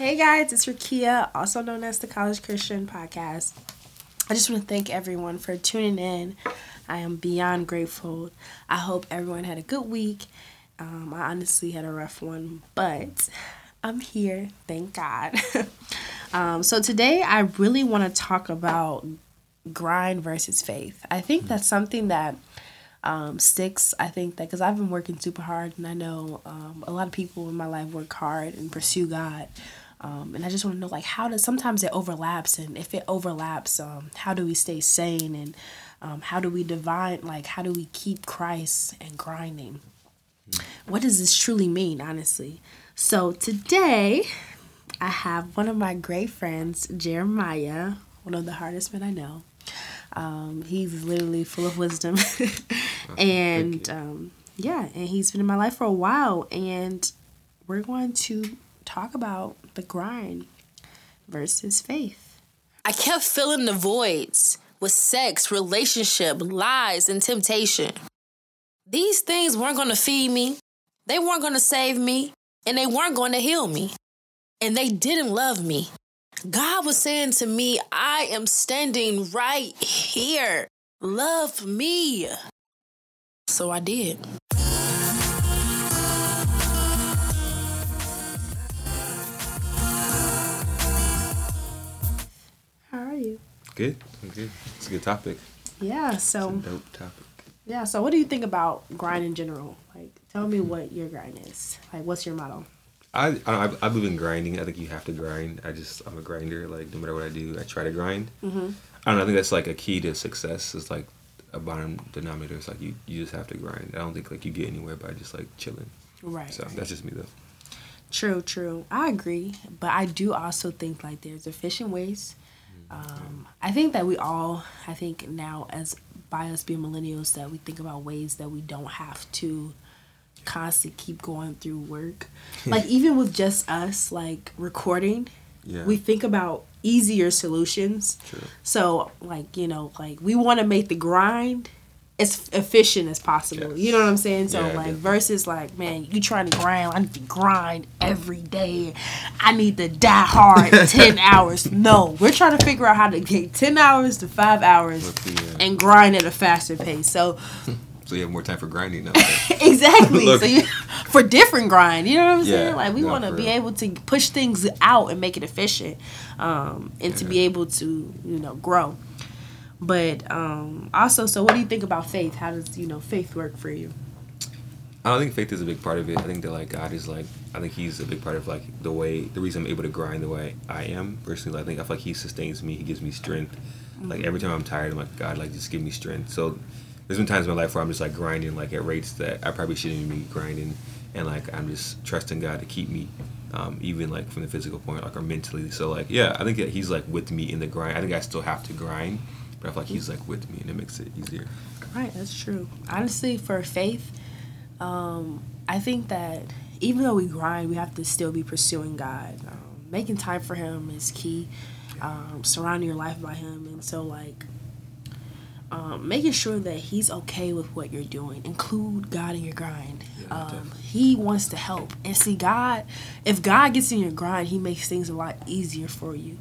Hey guys, it's Rekeia, also known as the College Christian Podcast. I just want to thank everyone for tuning in. I am beyond grateful. I hope everyone had a good week. Um, I honestly had a rough one, but I'm here, thank God. um, so today I really want to talk about grind versus faith. I think that's something that um, sticks. I think that because I've been working super hard, and I know um, a lot of people in my life work hard and pursue God. Um, and I just want to know, like, how does sometimes it overlaps, and if it overlaps, um, how do we stay sane, and um, how do we divide like, how do we keep Christ and grinding? What does this truly mean, honestly? So today, I have one of my great friends, Jeremiah, one of the hardest men I know. Um, he's literally full of wisdom, and um, yeah, and he's been in my life for a while, and we're going to talk about the grind versus faith. I kept filling the voids with sex, relationship, lies, and temptation. These things weren't going to feed me, they weren't going to save me, and they weren't going to heal me. And they didn't love me. God was saying to me, I am standing right here. Love me. So I did. Good. Good. It's a good topic. Yeah, so Dope topic. yeah, so what do you think about grind in general? Like, tell me what your grind is. Like, what's your motto? I, I I believe in grinding. I think you have to grind. I just I'm a grinder. Like no matter what I do, I try to grind. Mm-hmm. I don't know. I think that's like a key to success. Is like a bottom denominator. It's like you you just have to grind. I don't think like you get anywhere by just like chilling. Right. So that's just me though. True, true. I agree, but I do also think like there's efficient ways. Um, I think that we all, I think now as by us being millennials, that we think about ways that we don't have to constantly keep going through work. like even with just us, like recording, Yeah. we think about easier solutions. True. So like you know, like we want to make the grind as efficient as possible. Yes. You know what I'm saying? So Yeah, like versus like, man, you trying to grind. I need to grind every day. I need to die hard ten hours. No, we're trying to figure out how to get ten hours to five hours Let's and grind at a faster pace. So So you have more time for grinding now. exactly. So you for different grind. You know what I'm Yeah, saying? Like we no, want to be real. able to push things out and make it efficient, um, and to be able to you know grow. But um, also, so what do you think about faith? How does you know faith work for you? I don't think faith is a big part of it. I think that like God is like I think He's a big part of like the way the reason I'm able to grind the way I am personally. I think I feel like He sustains me. He gives me strength. Like every time I'm tired, I'm like God, like just give me strength. So there's been times in my life where I'm just like grinding like at rates that I probably shouldn't even be grinding, and like I'm just trusting God to keep me, um, even like from the physical point, like or mentally. So like yeah, I think that He's like with me in the grind. I think I still have to grind, but I feel like He's like with me, and it makes it easier. Right, that's true. Honestly, for faith, um, I think that even though we grind, we have to still be pursuing God. Um, making time for Him is key. Um, surrounding your life by Him, and so like um, making sure that He's okay with what you're doing. Include God in your grind. Yeah, Um, he wants to help, and see God. If God gets in your grind, He makes things a lot easier for you.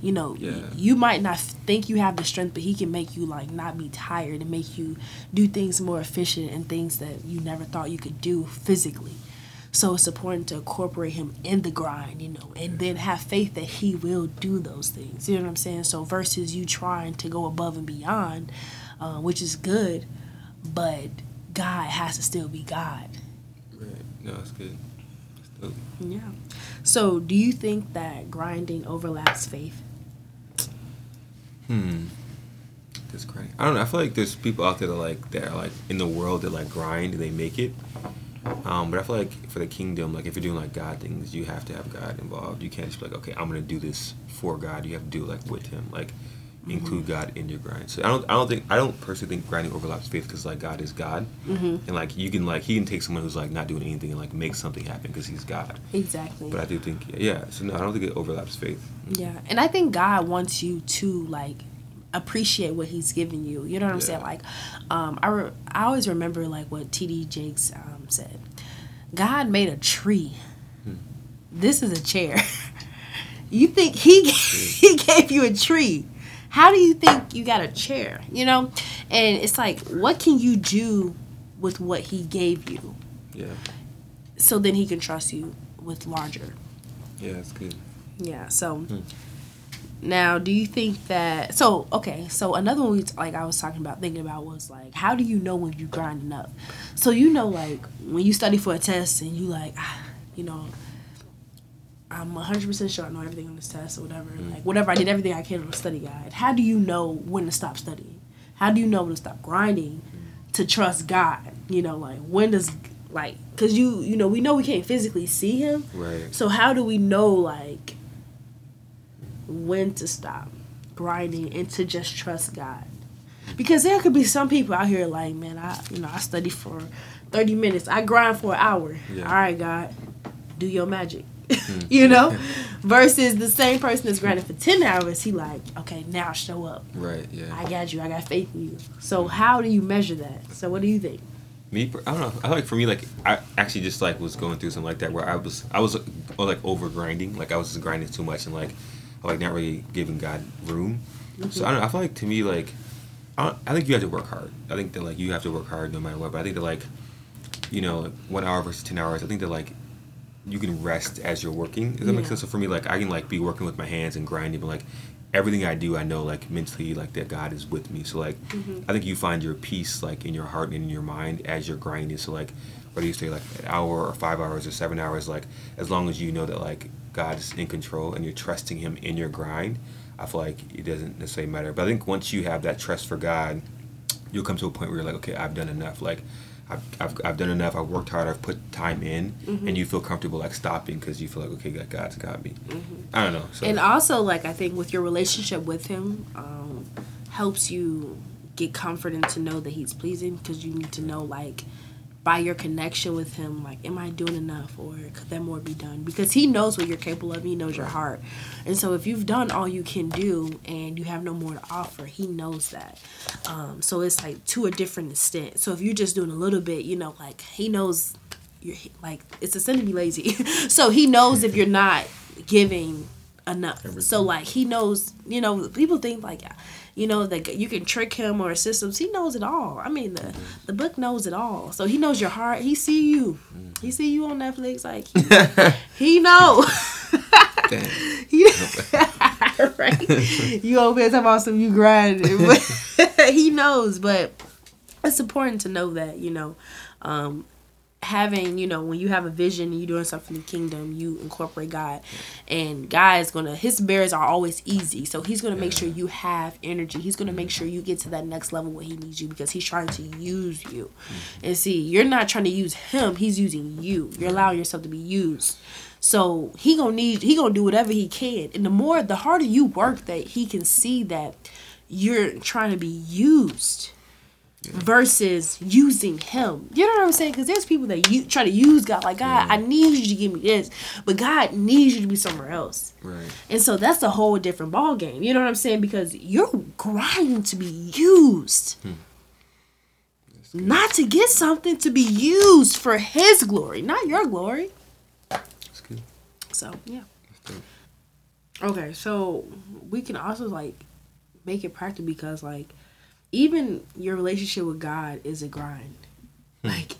You know, Yeah. you might not think you have the strength, but he can make you like not be tired and make you do things more efficient and things that you never thought you could do physically. So it's important to incorporate him in the grind, you know, and then have faith that he will do those things. You know what I'm saying? So versus you trying to go above and beyond, uh, which is good, but God has to still be God. Right. No, it's good. It's dope. Yeah. So do you think that grinding overlaps faith? Hmm. That's great. I don't know. I feel like there's people out there that like that are like in the world that like grind and they make it. Um, but I feel like for the kingdom, like if you're doing like God things, you have to have God involved. You can't just be like, okay, I'm gonna do this for God. You have to do like with Him, like include God in your grind. So I don't, I don't think, I don't personally think grinding overlaps faith because like God is God, Mm-hmm. and like you can like He can take someone who's like not doing anything and like make something happen because He's God. Exactly. But I do think, yeah. So no, I don't think it overlaps faith. Yeah, and I think God wants you to like appreciate what He's given you. You know what I'm saying? Like, um, I re- I always remember like what T.D. Jakes um, said. God made a tree. Hmm. This is a chair. You think he he gave you a tree? How do you think you got a chair? You know, and it's like, what can you do with what he gave you? Yeah. So then he can trust you with larger. Yeah, that's good. Yeah. So Hmm. now, do you think that? So okay. So another one, we, like I was talking about, thinking about was like, how do you know when you're grinding up? So you know, like when you study for a test and you like, ah, you know, I'm 100 percent sure I know everything on this test or whatever. Mm. Like whatever, I did everything I can on the study guide. How do you know when to stop studying? How do you know when to stop grinding? Mm. To trust God, you know, like when does like because you you know we know we can't physically see him Right. so how do we know like when to stop grinding and to just trust God? Because there could be some people out here like, man, I you know I study for thirty minutes, I grind for an hour. Yeah. All right, God, do your magic. you know, mm. versus the same person that's grinding for ten hours. He like, okay, now show up. Right. Yeah. I got you. I got faith in you. So how do you measure that? So what do you think? Me, I don't know. I like for me, like I actually just like was going through something like that where I was, I was like over grinding, like I was just grinding too much and like, I like not really giving God room. Mm-hmm. So I don't know. I feel like to me, like, I, don't, I think you have to work hard. I think that like you have to work hard no matter what. But I think that like, you know, like, one hour versus ten hours. I think that like, you can rest as you're working. Does that make sense? So for me, like I can like be working with my hands and grinding, but like everything I do, I know like mentally like that God is with me. So like mm-hmm. I think you find your peace like in your heart and in your mind as you're grinding. So like whether you stay like an hour or five hours or seven hours, like as long as you know that like God is in control and you're trusting Him in your grind, I feel like it doesn't necessarily matter. But I think once you have that trust for God, you'll come to a point where you're like, okay, I've done enough. Like, I've, I've, I've done enough. I've worked hard. I've put time in, Mm-hmm. and you feel comfortable like stopping because you feel like, okay, God- God's got me. I don't know. So Mm-hmm. And also, like I think with your relationship with him, um, helps you get comfort and to know that he's pleasing because you need to know like by your connection with him, like, am I doing enough or could there more be done? Because he knows what you're capable of. He knows your heart, and so if you've done all you can do and you have no more to offer, he knows that. Um, so it's like to a different extent. So if you're just doing a little bit, you know, like he knows you're like it's a sin to be lazy. so he knows if you're not giving enough. So like he knows, you know, people think like you know that you can trick him or systems. He knows it all. I mean the the book knows it all. So he knows your heart. He see you. He see you on Netflix like he, he know. He- right. You over here talking about some you grinding. But he knows, but it's important to know that, you know, um, having, you know, when you have a vision and you're doing something in the kingdom, you incorporate God. And God is gonna his bears are always easy. So he's gonna make sure you have energy. He's gonna make sure you get to that next level where he needs you because he's trying to use you. Mm-hmm. And see, you're not trying to use him, he's using you. You're allowing yourself to be used. So he gonna need he gonna do whatever he can. And the more the harder you work that he can see that you're trying to be used versus using him. You know what I'm saying? Because there's people that you try to use God like God, I need you to give me this, but God needs you to be somewhere else. Right. And so that's a whole different ball game. You know what I'm saying? Because you're grinding to be used. Hmm. Not to get something to be used for his glory, not your glory. That's good. So yeah. That's. Okay, so we can also like make it practical because like even your relationship with God is a grind. Hmm. Like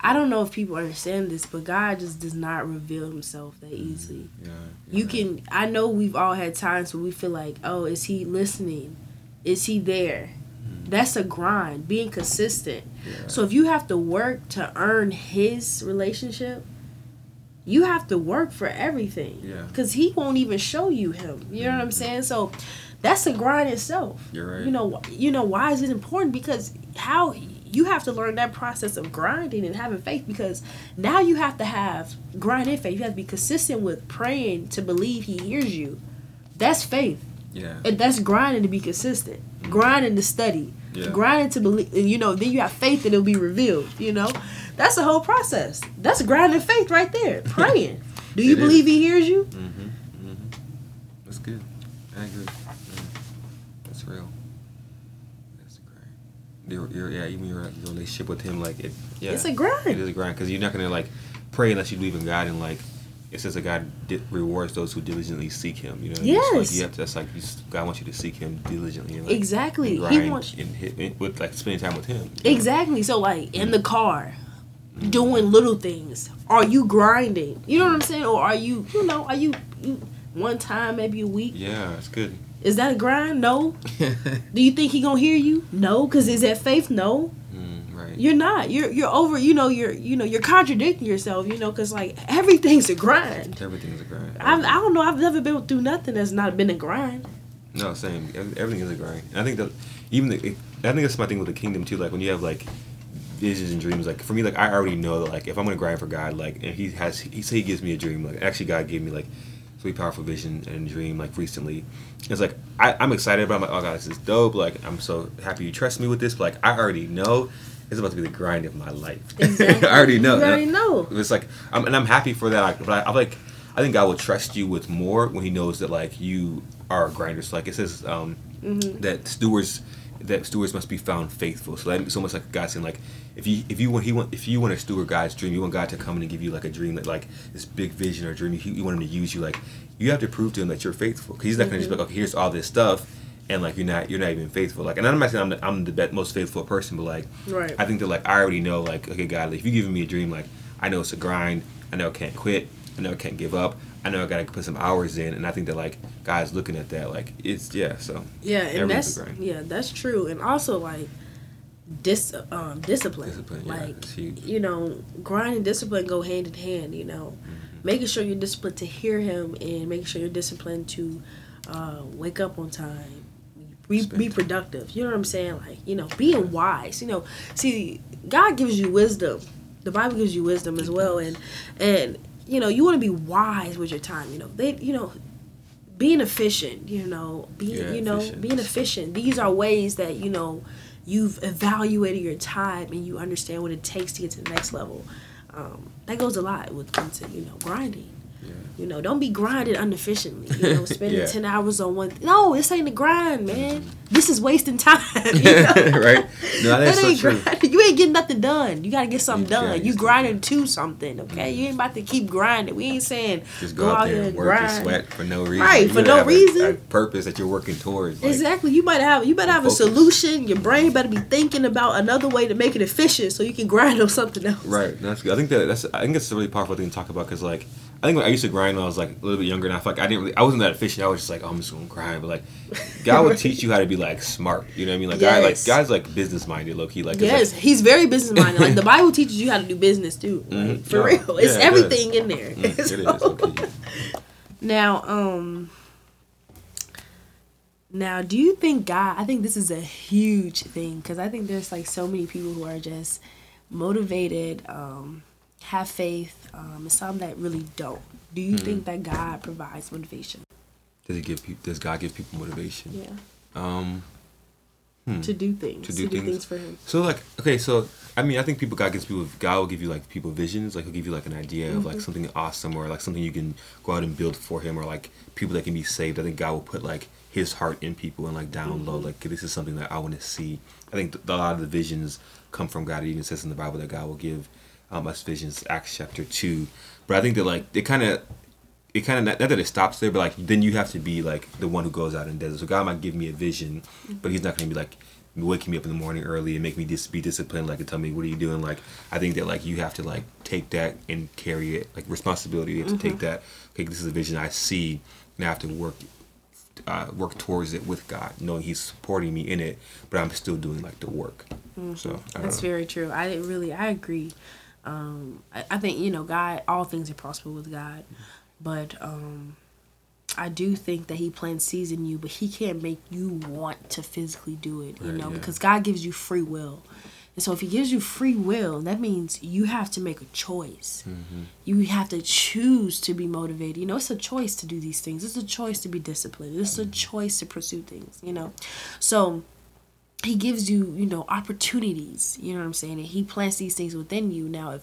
I don't know if people understand this, but God just does not reveal himself that hmm. easily. Yeah. You can I know we've all had times where we feel like, "Oh, is he listening? Is he there?" Hmm. That's a grind, being consistent. So if you have to work to earn his relationship, you have to work for everything. Yeah. Cuz he won't even show you him. You know what I'm saying? So that's a grind itself. You're right. You know, you know why is it important? Because how you have to learn that process of grinding and having faith because now you have to have grind and faith. You have to be consistent with praying to believe he hears you. That's faith. Yeah. And that's grinding to be consistent. Grinding to study. Yeah. Grinding to believe and, you know, then you have faith that it'll be revealed, you know? That's the whole process. That's grinding faith right there. Praying. Do you It is. believe he hears you? Mm-hmm. Mm-hmm. That's good. I agree. Yeah. That's real. That's great. Your, your, yeah, even your, your relationship with him, like it. Yeah, It's a grind. It is a grind because you're not gonna like pray unless you believe in God and like it says that God di- rewards those who diligently seek Him. You know, Yes. Like, you have to, that's like you, s- God wants you to seek Him diligently. Like, Exactly. He wants- and hit, and with like spending time with Him. you know? Exactly. So like in mm. the car, doing little things. Are you grinding? You know what I'm saying? Or are you, you know, are you, you one time maybe a week? Yeah, it's good. Is that a grind? No. Do you think he gonna hear you? No. Cause is that faith? No. Mm, right. You're not. You're you're over. You know. You're you know. You're contradicting yourself. You know. Cause like everything's a grind. Everything's a grind. I've, I don't know. I've never been through nothing that's not been a grind. No, same. Ev- Everything is a grind. And I think that even the, I think that's my thing with the kingdom too. Like when you have like visions and dreams. Like for me, like I already know that like if I'm gonna grind for God, like and He has He say He gives me a dream. Like actually, God gave me like sweet powerful vision and dream like recently. It's like I, I'm excited about. it. I'm like, oh God, this is dope. Like I'm so happy you trust me with this. But like I already know. It's about to be the grind of my life. Exactly. I already know. You already know. It's like, I'm, and I'm happy for that. Like, but I, I'm like, I think God will trust you with more when He knows that like you are a grinder. So like it says um, Mm-hmm. that stewards that stewards must be found faithful. So that, it's almost like God saying like, if you if you want he want if you want to steward God's dream, you want God to come in and give you like a dream that like this big vision or dream. You, you want Him to use you. Like you have to prove to Him that you're faithful. Because He's not gonna just be mm-hmm. like, okay, here's all this stuff. And like you're not, you're not even faithful. Like, and I'm not saying I'm the, I'm the best, most faithful person, but like, Right. I think that like I already know like okay God like, if you're giving me a dream like I know it's a grind I know I can't quit I know I can't give up I know I gotta put some hours in and I think that like guys looking at that like it's yeah so Yeah, and that's yeah, that's true. And also like dis um discipline. Discipline, yeah, like you know, grind and discipline go hand in hand, you know. Mm-hmm. Making sure you're disciplined to hear him and making sure you're disciplined to uh, wake up on time. Be, be productive. You know what I'm saying? Like, you know, being wise. You know, see, God gives you wisdom. The Bible gives you wisdom as well and and you know, you want to be wise with your time, you know. They you know, being efficient, you know, being Yeah, you know, efficient. being efficient. These are ways that you know you've evaluated your time and you understand what it takes to get to the next level. Um, that goes a lot with into you know grinding. Yeah You know, don't be grinding inefficiently. You know, spending Yeah. ten hours on one. no, this ain't a grind, man. Mm-hmm. This is wasting time. you know? right no that's That so ain't grinding. You ain't getting nothing done. You gotta get something done. You grinding to something, okay? You ain't about to keep grinding. We ain't saying just go, out there and work and sweat for no reason Right, You for no have a- reason. a, purpose that you're working towards like, Exactly. You might have you better have a solution. Your brain better be thinking about another way to make it efficient so you can grind on something else. Right. That's good. I think that that's I think that's a really powerful thing to talk about because like I think when I used to grind when I was like a little bit younger and I felt like I didn't really I wasn't that efficient. I was just like oh, I'm just gonna grind, but like God will teach you how to be like smart. You know what I mean? Like God, like Yes. God's like business minded, low key. Like Yes, like, he's very business minded. Like the Bible teaches you how to do business too. Like, Mhm. For real. It's yeah, it everything in there. mm, it is. So- Okay. Now, um now do you think God I think this is a huge thing because I think there's like so many people who are just motivated, um, have faith, um, and some that really don't. Do Hmm. you think that God provides motivation? Does he give people? Does God give people motivation? Yeah. Um. To do things. To do things. for him. So like okay, so I mean I think people God gives people God will give you like people visions, like he'll give you like an idea of like something awesome or like something you can go out and build for him or like people that can be saved. I think God will put like his heart in people and like download like this is something that I want to see. I think th- a lot of the visions come from God. It even says in the Bible that God will give um, us visions. Acts chapter two, but I think that like it kind of it kind of not, not that it stops there, but like then you have to be like the one who goes out and does it. So God might give me a vision, but He's not going to be like waking me up in the morning early and make me just be disciplined, like and tell me what are you doing. Like I think that like you have to like take that and carry it, like responsibility. You have to take that. Okay, this is a vision I see, and I have to work. Uh, work towards it with God, knowing He's supporting me in it, but I'm still doing like the work. So I don't That's know. very true. I didn't really. I agree. Um, I, I think you know, God. All things are possible with God, but um, I do think that He plans seeds in you, but He can't make you want to physically do it. You Right, know, yeah. because God gives you free will, and so if He gives you free will, that means you have to make a choice. Mm-hmm. You have to choose to be motivated. You know, it's a choice to do these things. It's a choice to be disciplined. It's a Mm-hmm. choice to pursue things. You know, so he gives you you know opportunities you know what i'm saying and he plants these things within you now if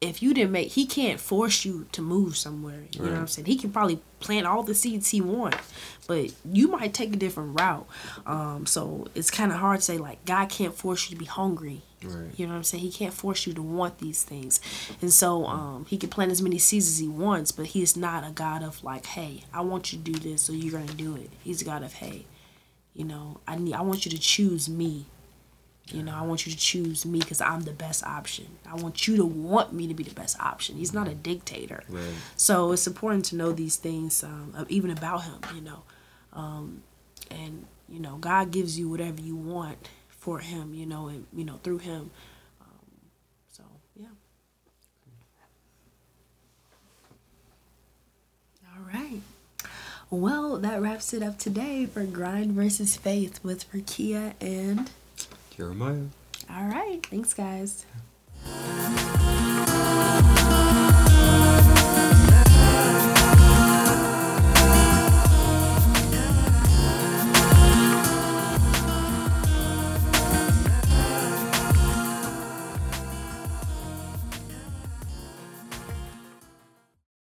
if you didn't make he can't force you to move somewhere you know what i'm saying he can probably plant all the seeds he wants but you might take a different route um so it's kind of hard to say like god can't force you to be hungry Right. You know what I'm saying? He can't force you to want these things. And so um, he can plant as many seeds as he wants, but he's not a God of like, hey, I want you to do this, so you're gonna do it. He's a God of, hey, you know, I need I want you to choose me. You know, I want you to choose me because I'm the best option. I want you to want me to be the best option. He's not a dictator. Right. So it's important to know these things, um, even about him, you know. Um, and, you know, God gives you whatever you want for him, you know, and, you know, through him. Um, so, yeah. All right. Well, that wraps it up today for Grind versus Faith with Rekeia and. Jeremiah. All right. Thanks, guys.